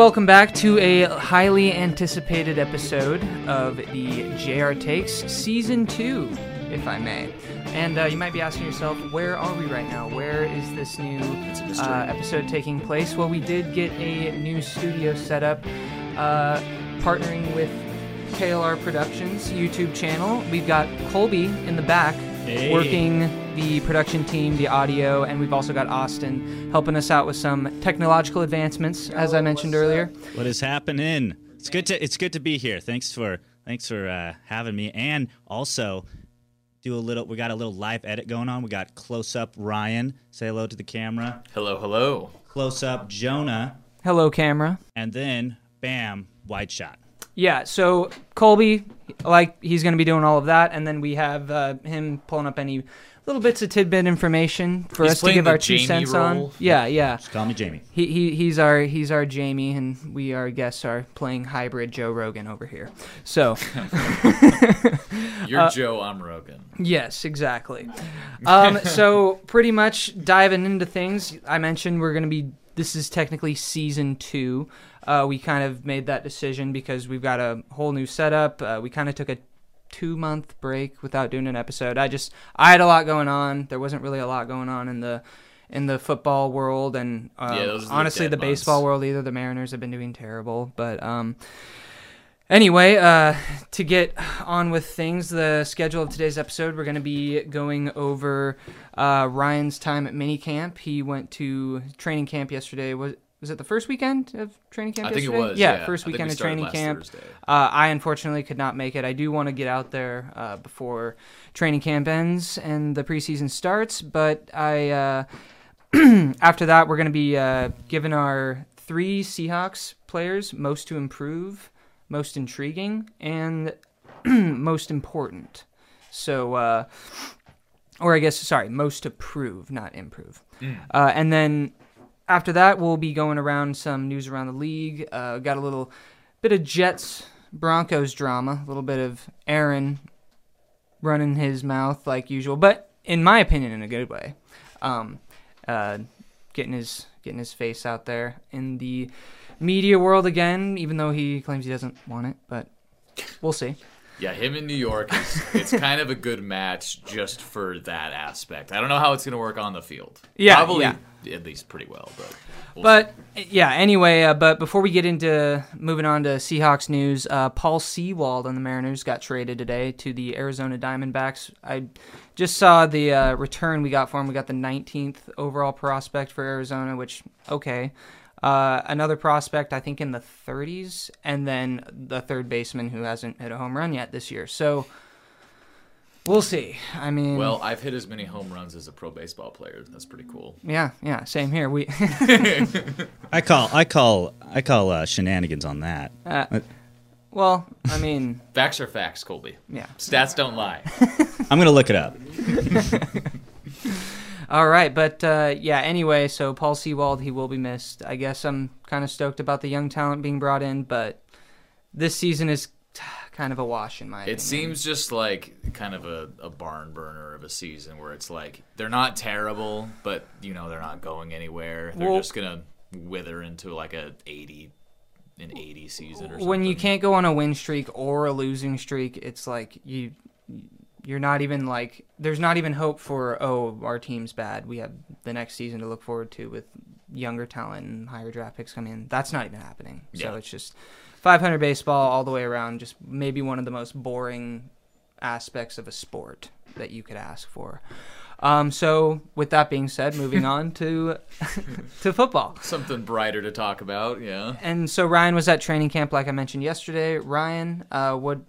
welcome back to a highly anticipated episode of the JR Takes Season 2, if I may. And uh, you might be asking yourself, where are we right now? Where is this new uh, episode taking place? Well, we did get a new studio set up, uh, partnering with KLR Productions YouTube channel. We've got Kolby in the back Hey. working the production team, the audio, and we've also got Austin helping us out with some technological advancements, as I mentioned earlier. What is happening? It's good to it's good to be here. Thanks for thanks for uh, having me, and also do a little. We got a little live edit going on. We got close up Ryan. Say hello to the camera. Hello, hello. Close up Jonah, Hello, camera. and then bam, wide shot. Yeah, so Kolby, like he's going to be doing all of that, and then we have uh, him pulling up any little bits of tidbit information for He's us to give the our two Jamie cents on. Yeah, yeah. Just call me Jamie. He, he he's our he's our Jamie, and we our guests are playing hybrid Joe Rogan over here. So You're Joe, I'm Rogan. yes, exactly. Um, so pretty much diving into things, I mentioned we're going to be. This is technically season two. Uh, we kind of made that decision because we've got a whole new setup. Uh, we kind of took a two month break without doing an episode. I just I had a lot going on. There wasn't really a lot going on in the in the football world and uh, Yeah, are the honestly the baseball world either. The Mariners have been doing terrible, but um. Anyway, uh, to get on with things, the schedule of today's episode, we're going to be going over uh, Ryan's time at minicamp. He went to training camp yesterday. Was was it the first weekend of training camp? I think it yesterday? was. Yeah, Yeah, first weekend we of training camp. Uh, I unfortunately could not make it. I do want to get out there uh, before training camp ends and the preseason starts, but I uh, after that we're going to be uh, giving our three Seahawks players most to improve, most intriguing, and most important. So, uh, or I guess sorry, most to prove, not improve. Uh, and then after that, we'll be going around some news around the league. Uh, got a little bit of Jets Broncos drama, a little bit of Aaron running his mouth like usual, but in my opinion, in a good way. Um, uh, getting his getting his face out there in the media world again, even though he claims he doesn't want it, but we'll see. Yeah, him in New York is it's kind of a good match just for that aspect. I don't know how it's going to work on the field. Yeah, Probably yeah. at least pretty well, but we'll But yeah, anyway, uh, but before we get into moving on to Seahawks news, uh, Paul Sewald on the Mariners got traded today to the Arizona Diamondbacks. I just saw the uh, return we got for him. We got the 19th overall prospect for Arizona, which okay. Uh, another prospect, I think, in the 30s, and then the third baseman who hasn't hit a home run yet this year. So we'll see. I mean, Well, I've hit as many home runs as a pro baseball player. That's pretty cool. yeah, yeah, same here. We I call I call I call uh, shenanigans on that. Uh, well, I mean, Facts are facts, Kolby. yeah. Stats don't lie. I'm gonna look it up. All right, but uh, yeah. Anyway, so Paul Sewald, he will be missed. I guess I'm kind of stoked about the young talent being brought in, but this season is kind of a wash in my opinion. It seems just like kind of a, a barn burner of a season where it's like they're not terrible, but you know they're not going anywhere. They're Well- just gonna wither into like a eighty an eighty season or something. when you can't go on a win streak or a losing streak, it's like you you're not even like there's not even hope for oh our team's bad. We have the next season to look forward to with younger talent and higher draft picks coming in. That's not even happening. So it's just 500 baseball all the way around. Just maybe one of the most boring aspects of a sport that you could ask for. Um, so with that being said, moving on to to football. something brighter to talk about, yeah. And so Ryan was at training camp, like I mentioned yesterday. Ryan, uh, would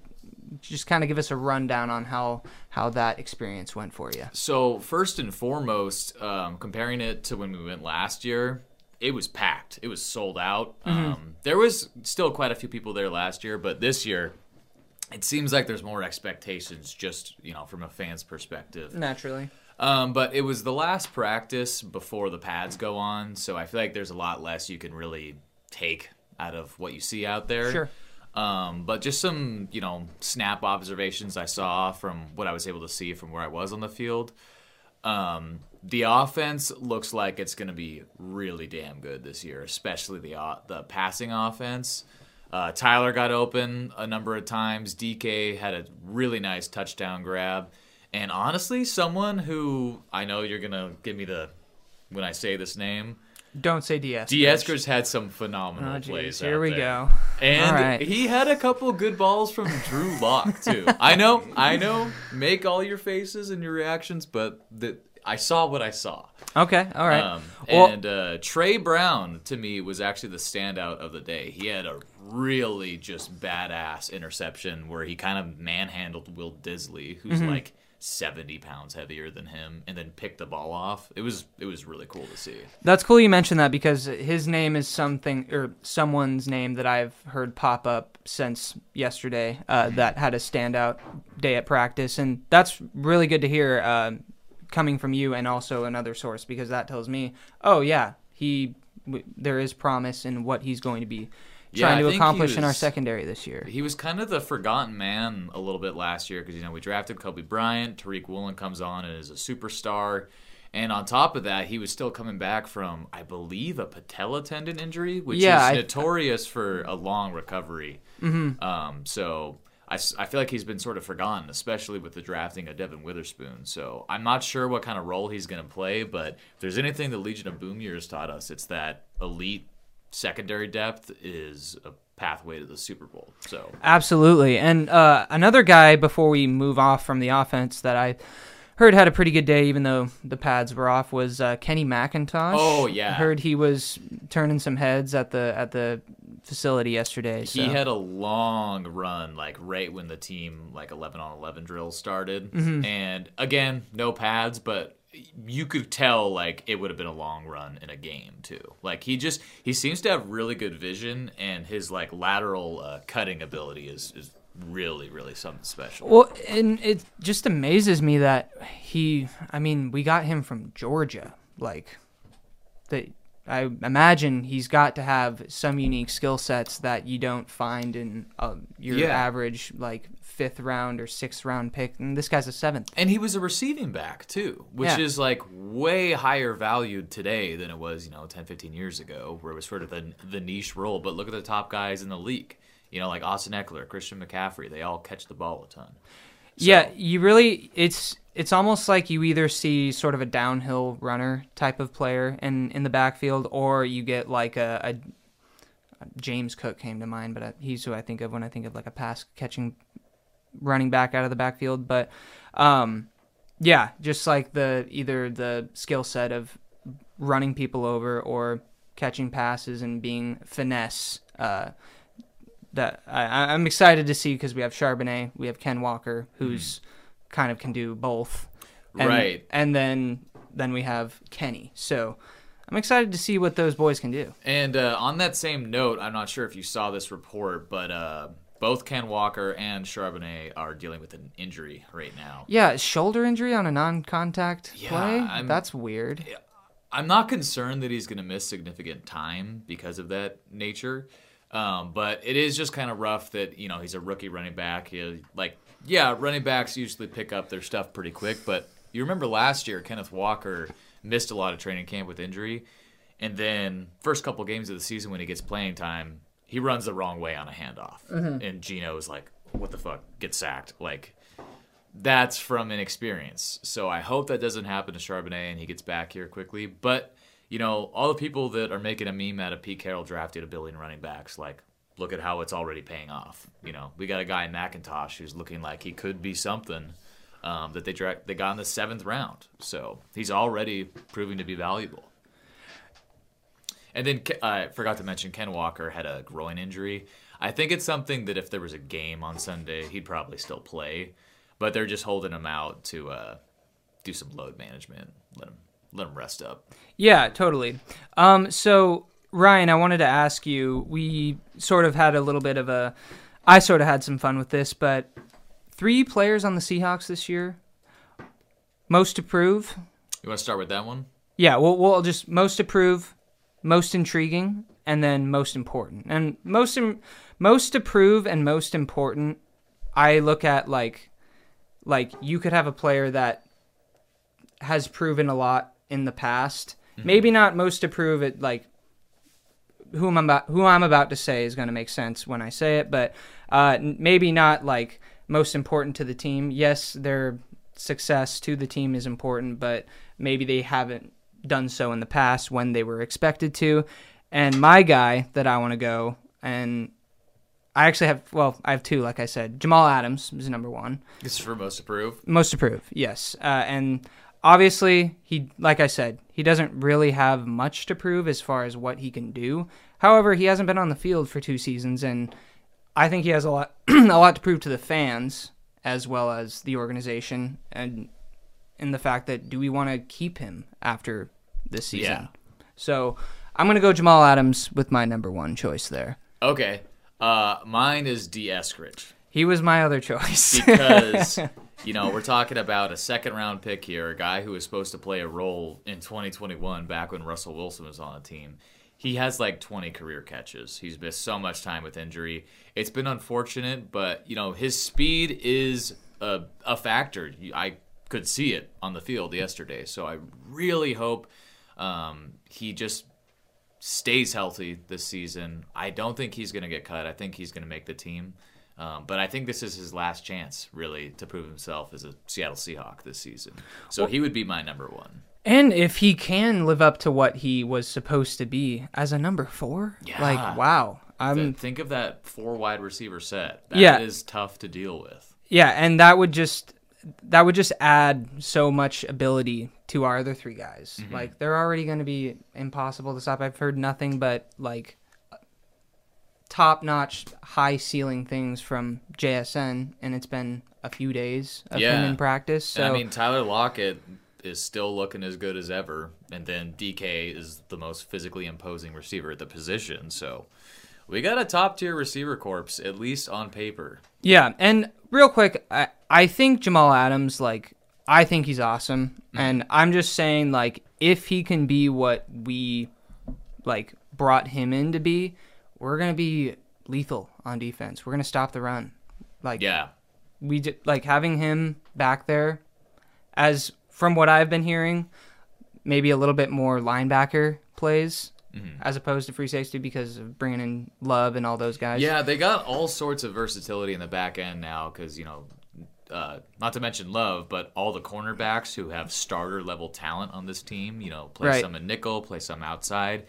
just kind of give us a rundown on how how that experience went for you. So first and foremost, um, comparing it to when we went last year, it was packed. It was sold out. Um, there was still quite a few people there last year, but this year, it seems like there's more expectations, just you know, from a fan's perspective. Naturally, Um, but it was the last practice before the pads go on, so I feel like there's a lot less you can really take out of what you see out there. Sure. Um, but just some, you know, snap observations I saw from what I was able to see from where I was on the field. Um, the offense looks like it's going to be really damn good this year, especially the uh, the passing offense. Uh, Tyler got open a number of times. DK had a really nice touchdown grab, and honestly, someone who I know you're gonna give me the when I say this name. Don't say DS. Dieskers had some phenomenal Oh, plays. Here we there. go. And right. he had a couple good balls from Drew Lock too. I know, I know. Make all your faces and your reactions, but the, I saw what I saw. Okay. All right. Um, Well- and uh, Tre Brown to me was actually the standout of the day. He had a really just badass interception where he kind of manhandled Will Dissly, who's Mm-hmm. like seventy pounds heavier than him, and then pick the ball off. It was it was really cool to see. That's cool you mentioned that because his name is something or someone's name that I've heard pop up since yesterday uh, that had a standout day at practice, and that's really good to hear uh, coming from you and also another source because that tells me, oh yeah, he w- there is promise in what he's going to be trying I to accomplish in our secondary this year. He was kind of the forgotten man a little bit last year because you know we drafted Coby Bryant, Tariq Woolen comes on and is a superstar, and on top of that, he was still coming back from I believe a patella tendon injury, which Yeah, is I- notorious for a long recovery. Mm-hmm. Um, so. I, I feel like he's been sort of forgotten, especially with the drafting of Devon Witherspoon. So I'm not sure what kind of role he's going to play, but if there's anything the Legion of Boom years taught us, it's that elite secondary depth is a pathway to the Super Bowl. So Absolutely. And uh, another guy before we move off from the offense that I heard had a pretty good day, even though the pads were off, was uh, Kenny McIntosh. Oh, yeah. I heard he was turning some heads at the at the facility yesterday. he had a long run, like right when the team like eleven on eleven drills started, Mm-hmm. and again, no pads, but you could tell like it would have been a long run in a game too. Like he just he seems to have really good vision, and his like lateral uh, cutting ability is is really really something special. Well, and it just amazes me that he. I mean, we got him from Georgia. Like, the I imagine he's got to have some unique skill sets that you don't find in uh, your Yeah. average like fifth round or sixth round pick. And this guy's a seventh. And he was a receiving back too, which Yeah. is like way higher valued today than it was, you know, 10, 15 years ago, where it was sort of the, the niche role. But look at the top guys in the league, you know, like Austin Ekeler, Christian McCaffrey. They all catch the ball a ton. So- Yeah, you really it's it's almost like you either see sort of a downhill runner type of player in in the backfield, or you get like a, a James Cook came to mind, but he's who I think of when I think of like a pass catching running back out of the backfield. But um, yeah, just like the either the skill set of running people over or catching passes and being finesse. Uh, that I, I'm excited to see because we have Charbonnet, we have Ken Walker, who's kind of can do both, and, Right. And then then we have Kenny. So I'm excited to see what those boys can do. And uh, on that same note, I'm not sure if you saw this report, but uh, both Ken Walker and Charbonnet are dealing with an injury right now. Yeah, shoulder injury on a non-contact Yeah, play. I'm- That's weird. I'm not concerned that he's going to miss significant time because of that nature. Um, but it is just kind of rough that you know he's a rookie running back. He, like, yeah, running backs usually pick up their stuff pretty quick. But you remember last year, Kenneth Walker missed a lot of training camp with injury, and then first couple games of the season when he gets playing time, he runs the wrong way on a handoff, mm-hmm. and Geno is like, "What the fuck?" Get sacked. Like, that's from inexperience. So I hope that doesn't happen to Charbonnet and he gets back here quickly. But you know, all the people that are making a meme out of Pete Carroll drafted a billion running backs, like look at how it's already paying off. You know, we got a guy in McIntosh who's looking like he could be something um, that they dra- they got in the seventh round. So he's already proving to be valuable. And then Ke- I forgot to mention Ken Walker had a groin injury. I think it's something that if there was a game on Sunday, he'd probably still play, but they're just holding him out to uh, do some load management, let him let him rest up. Yeah, totally. Um, so Ryan, I wanted to ask you. We sort of had a little bit of a. I sort of had some fun with this, but three players on the Seahawks this year. Most approve. You want to start with that one? Yeah, we'll we'll just most approve, most intriguing, and then most important. And most im- most to prove and most important, I look at like like you could have a player that has proven a lot in the past. Mm-hmm. Maybe not most approve prove it like who I'm about who I'm about to say is going to make sense when I say it, but uh, n- maybe not like most important to the team. Yes, their success to the team is important, but maybe they haven't done so in the past when they were expected to. And my guy that I want to go, and I actually have well, I have two. Like I said, Jamal Adams is number one. This is for most approved. Most approved, yes. Uh, and obviously, he, like I said, he doesn't really have much to prove as far as what he can do. However, he hasn't been on the field for two seasons, and I think he has a lot, a lot to prove to the fans as well as the organization, and in the fact that do we want to keep him after this season? Yeah. So I'm gonna go Jamal Adams with my number one choice there. Okay. Uh, mine is D. Eskridge. He was my other choice. because you know we're talking about a second round pick here, a guy who was supposed to play a role in 2021 back when Russell Wilson was on the team. He has like 20 career catches. He's missed so much time with injury. It's been unfortunate, but you know his speed is a, a factor. I could see it on the field yesterday, so I really hope um, he just stays healthy this season. I don't think he's going to get cut. I think he's going to make the team. Um, but I think this is his last chance, really, to prove himself as a Seattle Seahawk this season. So he would be my number one. And if he can live up to what he was supposed to be as a number four, Yeah. like wow, I'm Th- think of that four wide receiver set. That Yeah. is tough to deal with. yeah, and that would just that would just add so much ability to our other three guys. Mm-hmm. Like they're already going to be impossible to stop. I've heard nothing but like top notch, high ceiling things from JSN, and it's been a few days of him in practice. So I mean, Tyler Lockett is still looking as good as ever, and then DK is the most physically imposing receiver at the position. So we got a top tier receiver corpse, at least on paper. Yeah, and real quick, I, I think Jamal Adams, like, I think he's awesome. Mm-hmm. And I'm just saying, like, if he can be what we, like, brought him in to be, we're going to be lethal on defense. We're going to stop the run. Like, Yeah. we j- like having him back there as from what I've been hearing, maybe a little bit more linebacker plays Mm-hmm. as opposed to free safety because of bringing in Love and all those guys. Yeah, they got all sorts of versatility in the back end now because, you know, uh, not to mention Love, but all the cornerbacks who have starter level talent on this team, you know, play Right. some in nickel, play some outside.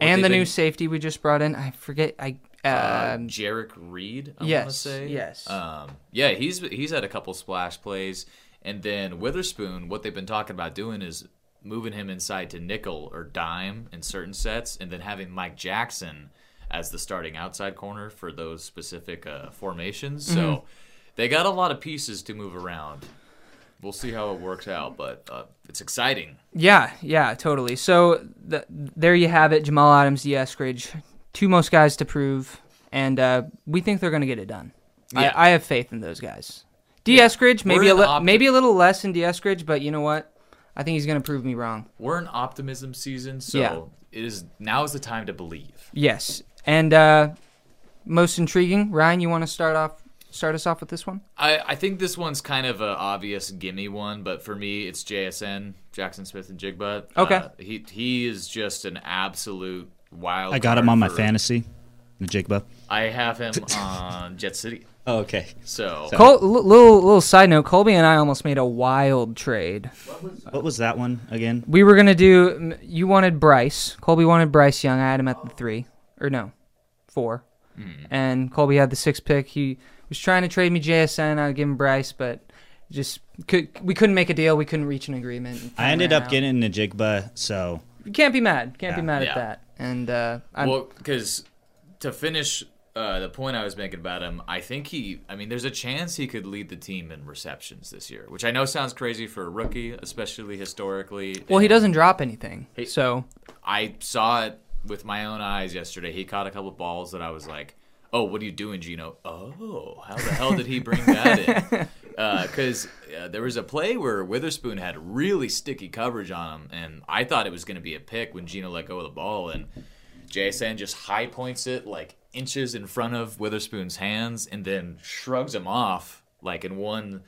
And the they've new safety we just brought in, I forget. I uh, um, Jerrick Reed, I yes, want to say. yes. Um, yeah, he's he's had a couple splash plays, and then Witherspoon. What they've been talking about doing is moving him inside to nickel or dime in certain sets, and then having Mike Jackson as the starting outside corner for those specific uh, formations. Mm-hmm. So they got a lot of pieces to move around. We'll see how it works out, but uh, it's exciting. yeah, yeah, totally. So the, there you have it, Jamal Adams, the Eskridge, two most guys to prove, and uh, we think they're going to get it done. Yeah. I, I have faith in those guys. D. Eskridge, maybe a li- maybe a little less in D. Eskridge, but you know what? I think he's going to prove me wrong. We're in optimism season, so Yeah. it is now is the time to believe. Yes, and uh, most intriguing, Ryan. You want to start off? Start us off with this one. I, I think this one's kind of an obvious gimme one, but for me, it's JSN, Jaxon Smith-Njigba. Okay. Uh, he he is just an absolute wild. I got him on my for- fantasy. The Jigba. I have him on Jet City. Oh, okay. So, Col- little little side note: Kolby and I almost made a wild trade. What was that one again? We were gonna do. You wanted Bryce. Kolby wanted Bryce Young. I had him at the three, or no, four. And Kolby had the six pick. He was trying to trade me JSN. I'd give him Bryce, but just could we couldn't make a deal. We couldn't reach an agreement. I ended up out. getting the Jigba, so You can't be mad. Can't be Yeah. mad at that. And uh, I'm, well, because to finish uh, the point I was making about him, I think he. I mean, there's a chance he could lead the team in receptions this year, which I know sounds crazy for a rookie, especially historically. well, he doesn't drop anything. Hey- so I saw it with my own eyes yesterday. He caught a couple balls that I was like, "Oh, what are you doing, Geno? Oh, how the hell did he bring that in?" Because uh, there was a play where Witherspoon had really sticky coverage on him, and I thought it was going to be a pick when Geno let go of the ball, and JSN just high points it like inches in front of Witherspoon's hands, and then shrugs him off like in one.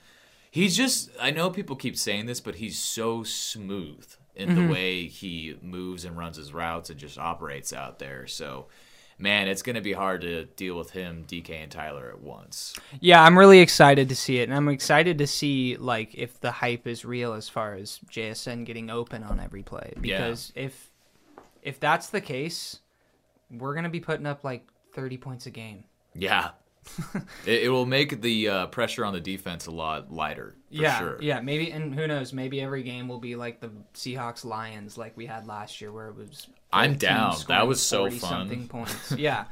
He's just. I know people keep saying this, but he's so smooth in the way he moves and runs his routes and just operates out there. So, man, it's going to be hard to deal with him, DK, and Tyler at once. Yeah, I'm really excited to see it, and I'm excited to see like if the hype is real as far as JSN getting open on every play. Yeah. Because if if that's the case, we're gonna be putting up like 30 points a game. Yeah. it, it will make the uh, pressure on the defense a lot lighter. For yeah, sure. yeah, maybe, and who knows? Maybe every game will be like the Seahawks Lions, like we had last year, where it was. I'm down. That was so fun. Something points, yeah.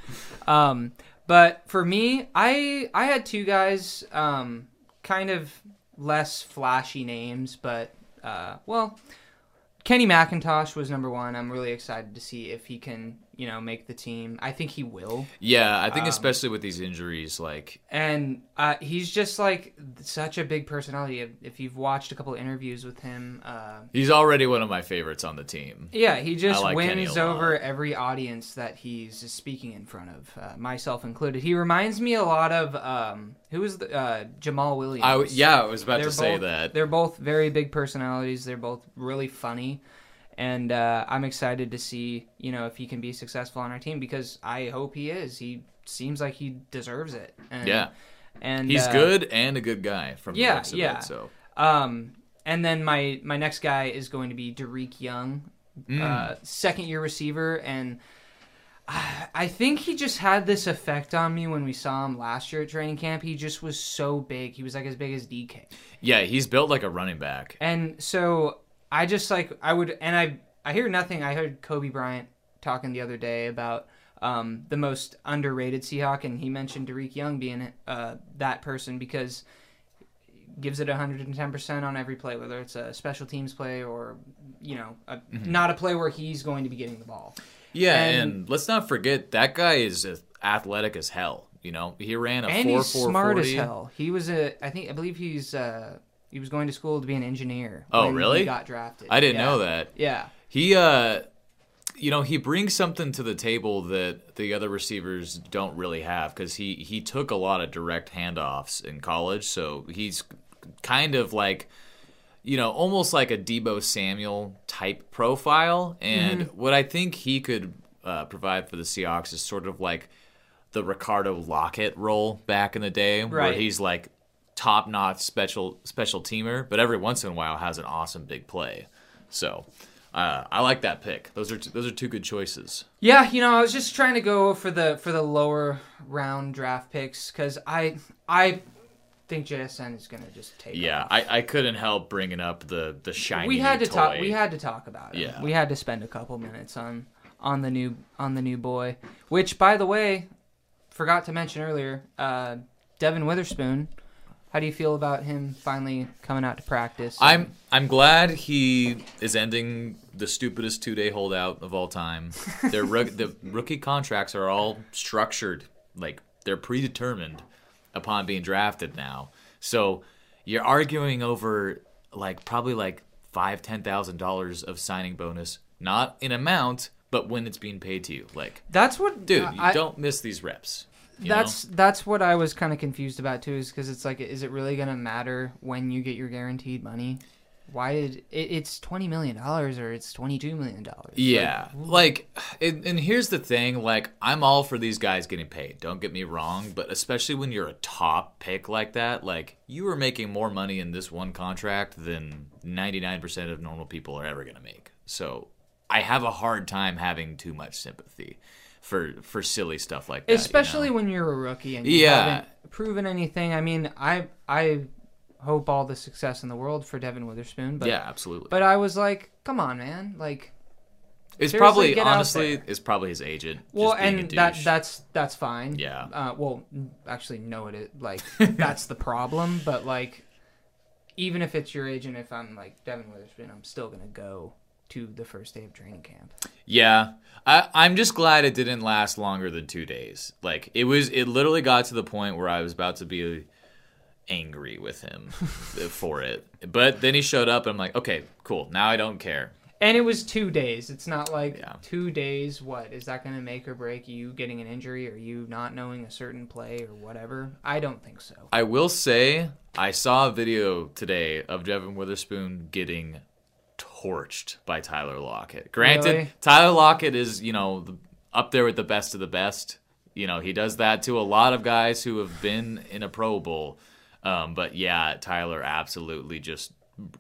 um, but for me, I I had two guys, um, kind of less flashy names, but uh, well, Kenny McIntosh was number one. I'm really excited to see if he can, you know, make the team. I think he will. Yeah, I Um, think especially with these injuries, like and uh, he's just like such a big personality. If, you've watched a couple of interviews with him, uh, he's already one of my favorites on the team. yeah, he just like wins over every audience that he's speaking in front of, uh, myself included. He reminds me a lot of um, who was the uh, Jamaal Williams. I yeah, I was about They're to say that. They're both very big personalities. They're both really funny. And uh, I'm excited to see, you know, if he can be successful on our team because I hope he is. He seems like he deserves it. And, Yeah. and He's uh, good and a good guy from the Yeah, looks of yeah. it. So Um, and then my my next guy is going to be Dareke Young, Mm. uh, second year receiver, and I, I think he just had this effect on me when we saw him last year at training camp. He just was so big. He was like as big as DK, yeah, he's built like a running back. and so I just like I would, and I I hear nothing. I heard Coby Bryant talking the other day about. Um, the most underrated Seahawk, and he mentioned Dareke Young being uh, that person because gives it 110% on every play, whether it's a special teams play or, you know, a, Mm-hmm. not a play where he's going to be getting the ball. Yeah, And- and, let's not forget that guy is athletic as hell. You know, he ran a and four he's four smart as hell. He was a, I think, I believe he's, uh, he was going to school to be an engineer. Oh, when really? He got drafted. I didn't Yeah. know that. Yeah. He, uh, you know, he brings something to the table that the other receivers don't really have because he he took a lot of direct handoffs in college, so he's kind of like, you know, almost like a Deebo Samuel type profile. And Mm-hmm. what I think he could uh, provide for the Seahawks is sort of like the Ricardo Lockette role back in the day, where Right. he's like top notch special special teamer, but every once in a while has an awesome big play. So uh, I like that pick. Those are t- those are two good choices. Yeah, you know, I was just trying to go for the for the lower round draft picks because I I think JSN is gonna just take. Yeah, off. I, I couldn't help bringing up the the shiny. we had to talk. We had to talk about it. Yeah. we had to spend a couple minutes on on the new on the new boy. Which, by the way, forgot to mention earlier. Uh, Devon Witherspoon. How do you feel about him finally coming out to practice? I'm I'm glad he is ending the stupidest two day holdout of all time. Their rook- the rookie contracts are all structured like they're predetermined upon being drafted now. So you're arguing over like probably like five ten thousand dollars of signing bonus, not in amount, but when it's being paid to you. Like, that's what, dude, you don't miss these reps. That's know? that's what I was kind of confused about too, is because it's like, is it really gonna matter when you get your guaranteed money? Why did it, it's twenty million dollars or it's twenty two million dollars? Yeah, like, and, and here's the thing: like, I'm all for these guys getting paid. Don't get me wrong, but especially when you're a top pick like that, like, you are making more money in this one contract than 99% of normal people are ever gonna make. So, I have a hard time having too much sympathy for for silly stuff like that. you especially know? when you're a rookie and you Yeah. haven't proven anything. I mean, I I hope all the success in the world for Devon Witherspoon, but yeah, absolutely. but I was like, come on, man, like. it's probably honestly, it's probably his agent. Well, just being a and that that's that's fine. Yeah. Uh, well, actually, no, it is like that's the problem. But like, even if it's your agent, if I'm like Devon Witherspoon, I'm still gonna go to the first day of training camp. Yeah, I, I'm just glad it didn't last longer than two days. Like it was, it literally got to the point where I was about to be angry with him for it. But then he showed up, and I'm like, okay, cool. Now I don't care. And it was two days. It's not like Yeah. two days. What is that going to make or break you getting an injury or you not knowing a certain play or whatever? I don't think so. I will say, I saw a video today of Devon Witherspoon getting torched by Tyler Lockett. Granted, Really? Tyler Lockett is, you know, the- up there with the best of the best. You know, he does that to a lot of guys who have been in a Pro Bowl. Um, but yeah, Tyler absolutely just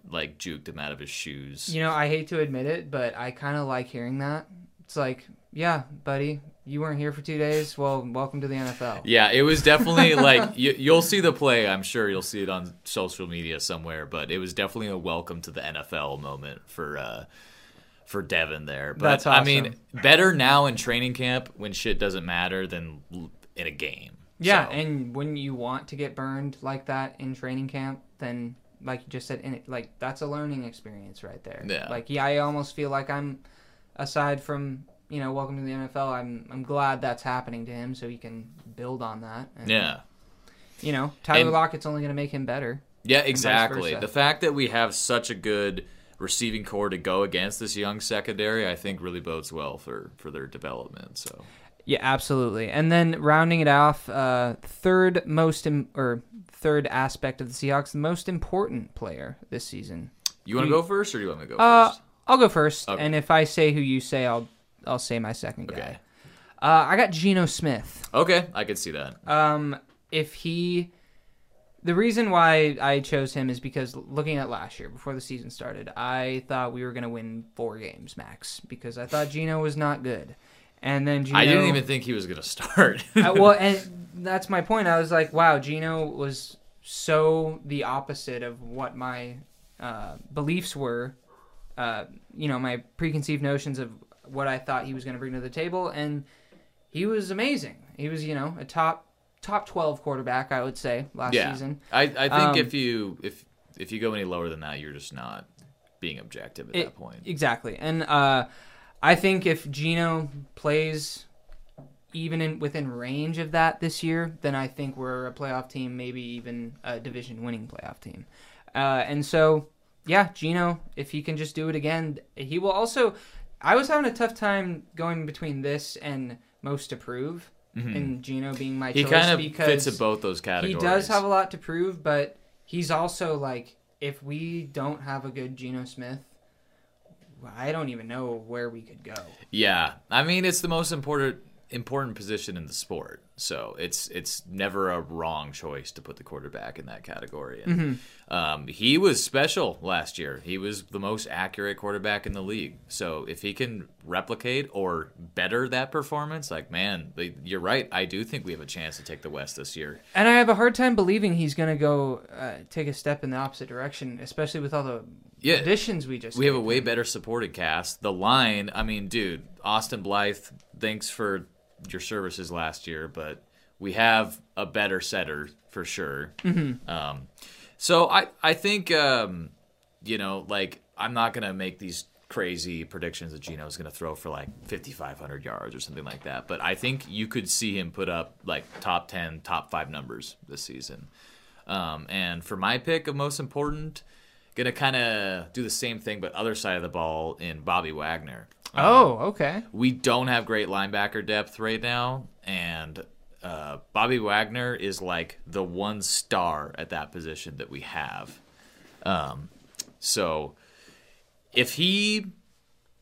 like juked him out of his shoes. You know, I hate to admit it, but I kind of like hearing that. It's like, yeah, buddy, you weren't here for two days. Well, welcome to the NFL. Yeah, it was definitely like you, you'll see the play. I'm sure you'll see it on social media somewhere. But it was definitely a welcome to the NFL moment for uh, for Devon there. But That's I mean, better now in training camp when shit doesn't matter than in a game. Yeah, So, and when you want to get burned like that in training camp, then like you just said, in it, like that's a learning experience right there. Yeah. Like yeah, I almost feel like I'm, aside from you know, welcome to the NFL. I'm I'm glad that's happening to him, so he can build on that. And, yeah. You know, Tyler And- Lockett's only going to make him better. Yeah, exactly. The fact that we have such a good receiving core to go against this young secondary, I think really bodes well for for their development. So Yeah, absolutely. And then rounding it off, uh, third most Im- or third aspect of the Seahawks, the most important player this season. you want to go first, or do you want me to go Uh, first? I'll go first, Okay. and if I say who you say, I'll I'll say my second guy. Okay. Uh, I got Geno Smith. Okay, I could see that. Um, if he, the reason why I chose him is because looking at last year before the season started, I thought we were gonna win four games max because I thought Geno was not good, and then Geno. I didn't even think he was going to start. Uh, well, and that's my point. I was like, wow, Geno was so the opposite of what my uh, beliefs were. Uh, you know, my preconceived notions of what I thought he was going to bring to the table, and he was amazing. He was, you know, a top top twelve quarterback, I would say, last yeah, season. I, I think Um, if you if if you go any lower than that, you're just not being objective at It- that point. Exactly, and uh, I think if Geno plays even in within range of that this year, then I think we're a playoff team, maybe even a division-winning playoff team. Uh, and so, yeah, Geno, if he can just do it again, he will also. I was having a tough time going between this and most to prove, and Gino being my Mm-hmm. he choice kind of because fits in both those categories. he does have a lot to prove, but he's also like, if we don't have a good Geno Smith, I don't even know where we could go. Yeah, I mean it's the most important important position in the sport, so it's it's never a wrong choice to put the quarterback in that category. And, Mm-hmm. um, he was special last year. He was the most accurate quarterback in the league. So if he can replicate or better that performance, like man, you're right. I do think we have a chance to take the West this year. And I have a hard time believing he's going to go uh, take a step in the opposite direction, especially with all the Yeah. additions we just We have a way better supported cast. The line, I mean, dude, Austin Blythe, thanks for your services last year, but we have a better setter for sure. Mm-hmm. Um, so I, I think, um, you know, like I'm not gonna make these crazy predictions that Geno's gonna throw for like 5,500 yards or something like that, but I think you could see him put up like top 10, top five numbers this season. Um, and for my pick of most important, gonna kind of do the same thing, but other side of the ball in Bobby Wagner. Oh, okay. We don't have great linebacker depth right now, and uh, Bobby Wagner is like the one star at that position that we have. Um, so if he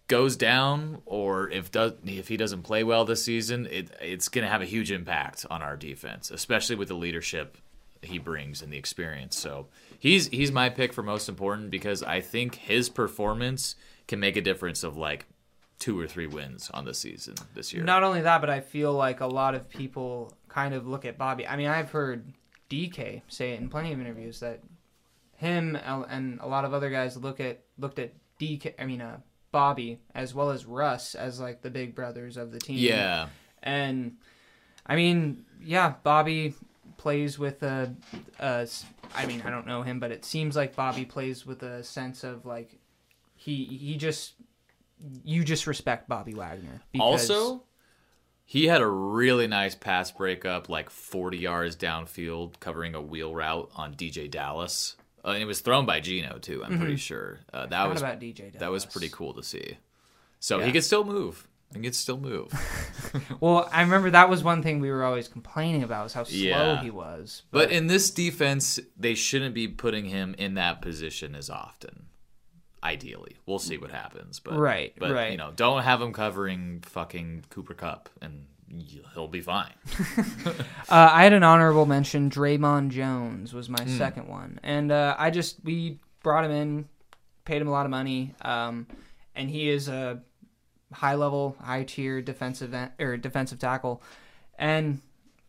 goes down or if does if he doesn't play well this season, it, it's going to have a huge impact on our defense, especially with the leadership he brings and the experience. So he's he's my pick for most important because I think his performance can make a difference of like two or three wins on the season this year. Not only that, but I feel like a lot of people kind of look at Bobby. I mean, I've heard DK say it in plenty of interviews that him and a lot of other guys look at looked at DK. I mean, uh, Bobby as well as Russ as like the big brothers of the team. yeah, And I mean, yeah, Bobby plays with a, a I mean, I don't know him, but it seems like Bobby plays with a sense of like he he just you just respect Bobby Wagner. because- Also, he had a really nice pass breakup, like 40 yards downfield, covering a wheel route on DeeJay Dallas. Uh, and it was thrown by Geno too. I'm pretty sure uh, that was about DJ. that was pretty cool to see. So Yeah. he could still move. He can still move. Well, I remember that was one thing we were always complaining about was how slow Yeah. he was. but in this defense, they shouldn't be putting him in that position as often. Ideally. We'll see what happens. But Right, but right. you know, don't have him covering fucking Cooper Kupp, and he'll be fine. Uh, I had an honorable mention. Dre'Mont Jones was my second one, and uh, I just we brought him in, paid him a lot of money, um, and he is a high level, high tier defensive or defensive tackle, and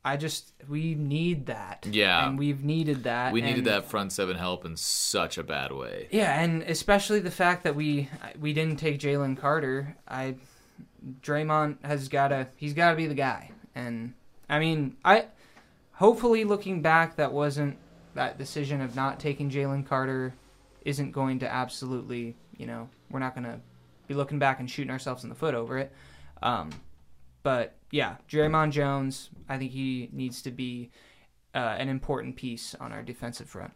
I just we need that. Yeah. and we've needed that. We needed and- that front seven help in such a bad way. Yeah, and especially the fact that we we didn't take Jalen Carter. I Dre'Mont has got to he's got to be the guy. And I mean, I hopefully looking back, that wasn't that decision of not taking Jalen Carter isn't going to absolutely you know we're not going to be looking back and shooting ourselves in the foot over it. Um, but yeah, Dre'Mont Jones, I think he needs to be uh, an important piece on our defensive front.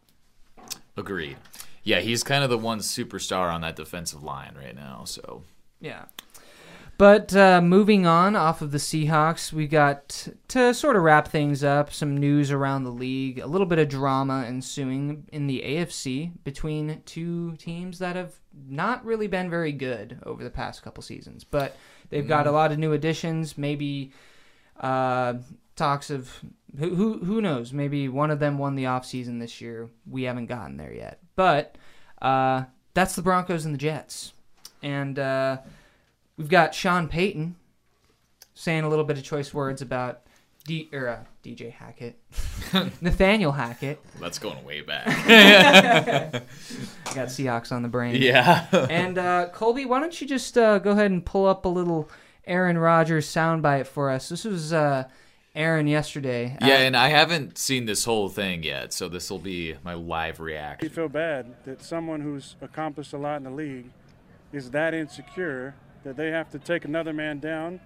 Agreed. Yeah, he's kind of the one superstar on that defensive line right now. So Yeah. But uh, moving on off of the Seahawks, we got to sort of wrap things up some news around the league, a little bit of drama ensuing in the AFC between two teams that have not really been very good over the past couple seasons. But they've got a lot of new additions, maybe uh, talks of who, who who knows, maybe one of them won the offseason this year. We haven't gotten there yet. But uh, that's the Broncos and the Jets. And uh, We've got Sean Payton saying a little bit of choice words about D or uh, DJ Hackett, Nathaniel Hackett. that's going way back. I got Seahawks on the brain. yeah. And uh, Kolby, why don't you just uh, go ahead and pull up a little Aaron Rodgers soundbite for us? This was uh, Aaron yesterday. Yeah, Uh, and I haven't seen this whole thing yet, so this will be my live You reaction. feel bad that someone who's accomplished a lot in the league is that insecure that they have to take another man down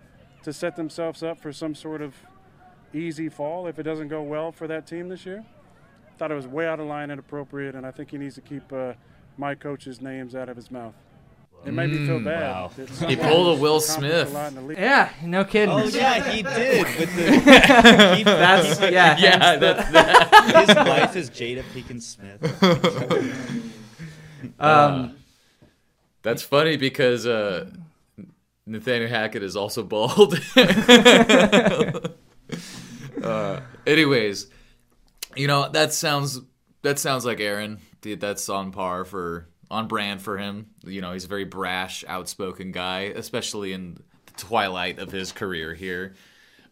to set themselves up for some sort of easy fall if it doesn't go well for that team this year. Thought it was way out of line and inappropriate, and I think he needs to keep uh, my coach's names out of his mouth. It made me feel bad. wow. He pulled a Will Smith. lot in the league- yeah, no kidding. Oh yeah, he did. With the, he- That's yeah. Yeah, that's that. his wife is Jada Pinkett Smith. um, That's funny because uh, Nathaniel Hackett is also bald. Uh, anyways, you know that sounds that sounds like Aaron. That's on par for on brand for him. You know, he's a very brash, outspoken guy, especially in the twilight of his career here.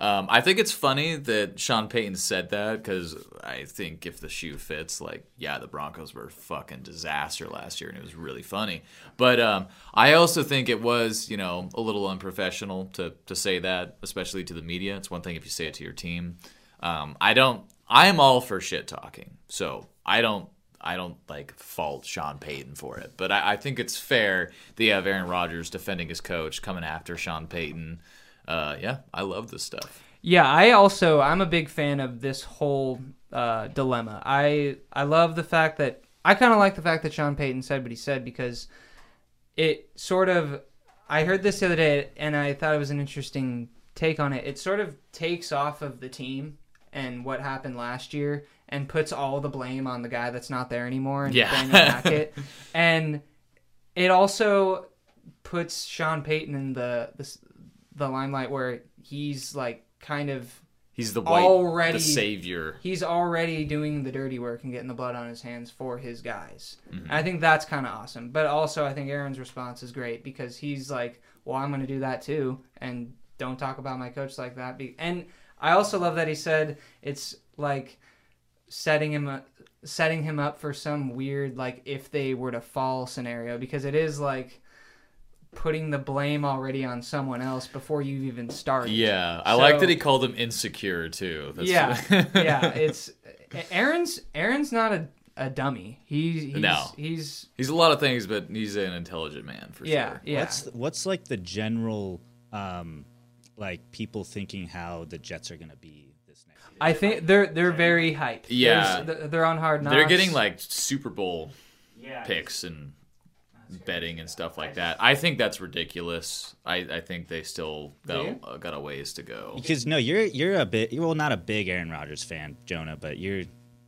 Um, I think it's funny that Sean Payton said that because I think if the shoe fits, like, yeah, the Broncos were a fucking disaster last year and it was really funny. But um, I also think it was, you know, a little unprofessional to, to say that, especially to the media. It's one thing if you say it to your team. Um, I don't, I'm all for shit talking. So I don't, I don't like fault Sean Payton for it. But I, I think it's fair that you have Aaron Rodgers defending his coach, coming after Sean Payton uh, yeah, I love this stuff. Yeah, I also I'm a big fan of this whole uh, dilemma. I I love the fact that I kind of like the fact that Sean Payton said what he said because it sort of I heard this the other day and I thought it was an interesting take on it. It sort of takes off of the team and what happened last year and puts all the blame on the guy that's not there anymore and Yeah. Hackett. and it also puts Sean Payton in the the, the limelight where he's like kind of He's the white, Already- the savior. he's already doing the dirty work and getting the blood on his hands for his guys. Mm-hmm. I think that's kind of awesome. But also, I think Aaron's response is great because he's like, "Well, I'm going to do that too, and don't talk about my coach like that." And I also love that he said it's like setting him up, setting him up for some weird like if they were to fall scenario because it is like putting the blame already on someone else before you even start. Yeah, I like that he called him insecure too. That's yeah, yeah. It's Aaron's. Aaron's not a, a dummy. He, he's No. he's he's a lot of things, but he's an intelligent man for yeah sure. yeah. What's what's like the general um like people thinking how the Jets are gonna be this next year? I think they're they're very hyped. Yeah. There's- they're on hard knocks. They're getting like Super Bowl yeah, picks and betting and stuff like that. I think that's ridiculous. I, I think they still got a, uh, got a ways to go. because no, you're you're a bit well not a big Aaron Rodgers fan, Jonah, but you're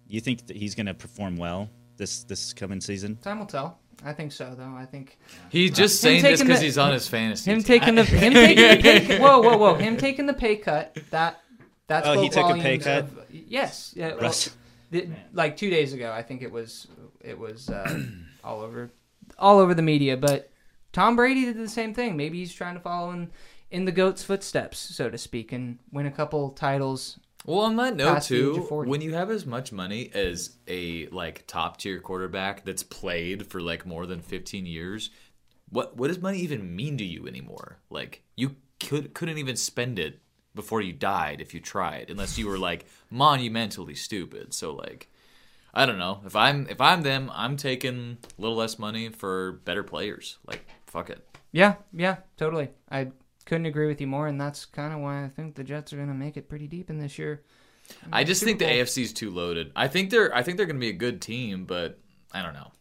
you think that he's gonna perform well this this coming season? Time will tell. I think so, though. I think He's just Him saying this taking because the- he's on his fantasy. him team. taking the him taking the pay, whoa whoa whoa him taking the pay cut that that's Oh, he took a pay cut? of- yes yeah well, the- like two days ago I think it was it was uh, all over all over the media but Tom Brady did the same thing maybe he's trying to follow in in the goat's footsteps so to speak and win a couple titles Well, on that note past the age too, of 40. when you have as much money as a like top tier quarterback that's played for like more than 15 years, what what does money even mean to you anymore? Like you could couldn't even spend it before you died if you tried, unless you were like monumentally stupid. So like I don't know. If I'm if I'm them, I'm taking a little less money for better players. Like fuck it. yeah yeah totally I couldn't agree with you more and that's kind of why I think the Jets are gonna make it pretty deep in this year I just think the. AFC's too loaded. I think they're I think they're going to be a good team, but I don't know.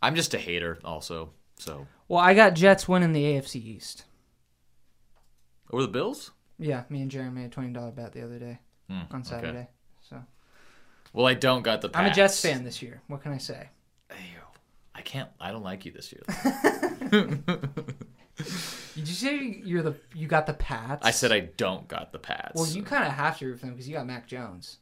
I'm just a hater also. So, well I got Jets winning the AFC East. over the Bills? Yeah, me and Jeremy made a twenty dollar bet the other day Hmm, on. Saturday. So Well, I don't got the I'm a Pats. Jets fan this year. What can I say? Ew. I can't I don't like you this year. Did you say you're the you got the Pats? I said I don't got the Pats. Well, you kind of have to root for them because you got Mac Jones.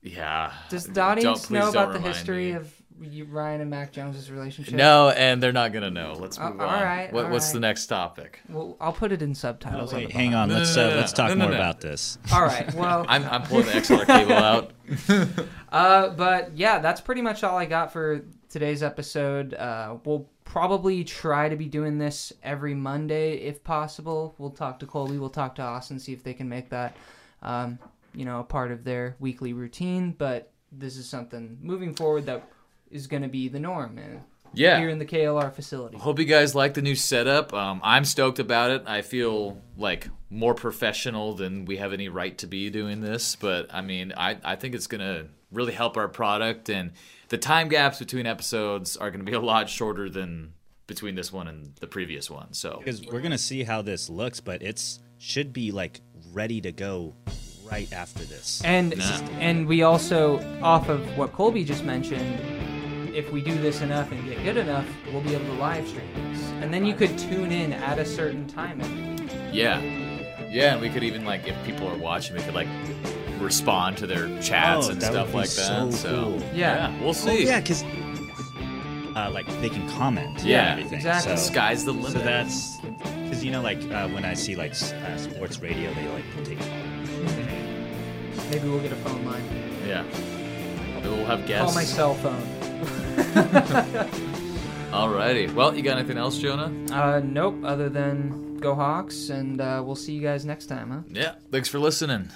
Yeah. Does the audience know about the history me. of Ryan and Mac Jones' relationship? No, and they're not going to know. Let's Uh, move all on. right, what, all what's right. the next topic? Well, I'll put it in subtitles. on Wait, the hang on. No, Let's no, uh, no, let's no. talk No, no, more no. about this. All right. Well, I'm I'm pulling the XLR cable out. Uh, but yeah, that's pretty much all I got for today's episode. Uh, we'll probably try to be doing this every Monday if possible. We'll talk to Kolby, we'll talk to Austin, see if they can make that, um, you know, a part of their weekly routine. But this is something moving forward that is going to be the norm man, Yeah. here in the KLR facility. Hope you guys like the new setup. Um, I'm stoked about it. I feel like more professional than we have any right to be doing this. But I mean, I, I think it's going to really help our product. And the time gaps between episodes are going to be a lot shorter than between this one and the previous one. So, Because we're gonna see how this looks, but it's should be like ready to go right after this. And and we also, off of what Kolby just mentioned, if we do this enough and get good enough, we'll be able to live stream this. And then you could tune in at a certain time every week. yeah. Yeah. And we could even, like, if people are watching, we could, like, respond to their chats Oh, and that would stuff be like so that. So, cool. Yeah. we'll Oh, see. yeah, because uh, like they can comment. Yeah, and everything. exactly. So, Sky's the limit. so that's because you know, like uh, when I see like uh, sports radio, they like take. Maybe we'll get a phone line. yeah. Maybe we'll have guests. Call my cell phone. Alrighty. Well, you got anything else, Jonah? Uh, nope, other than go Hawks, and uh, we'll see you guys next time, huh? Yeah. Thanks for listening.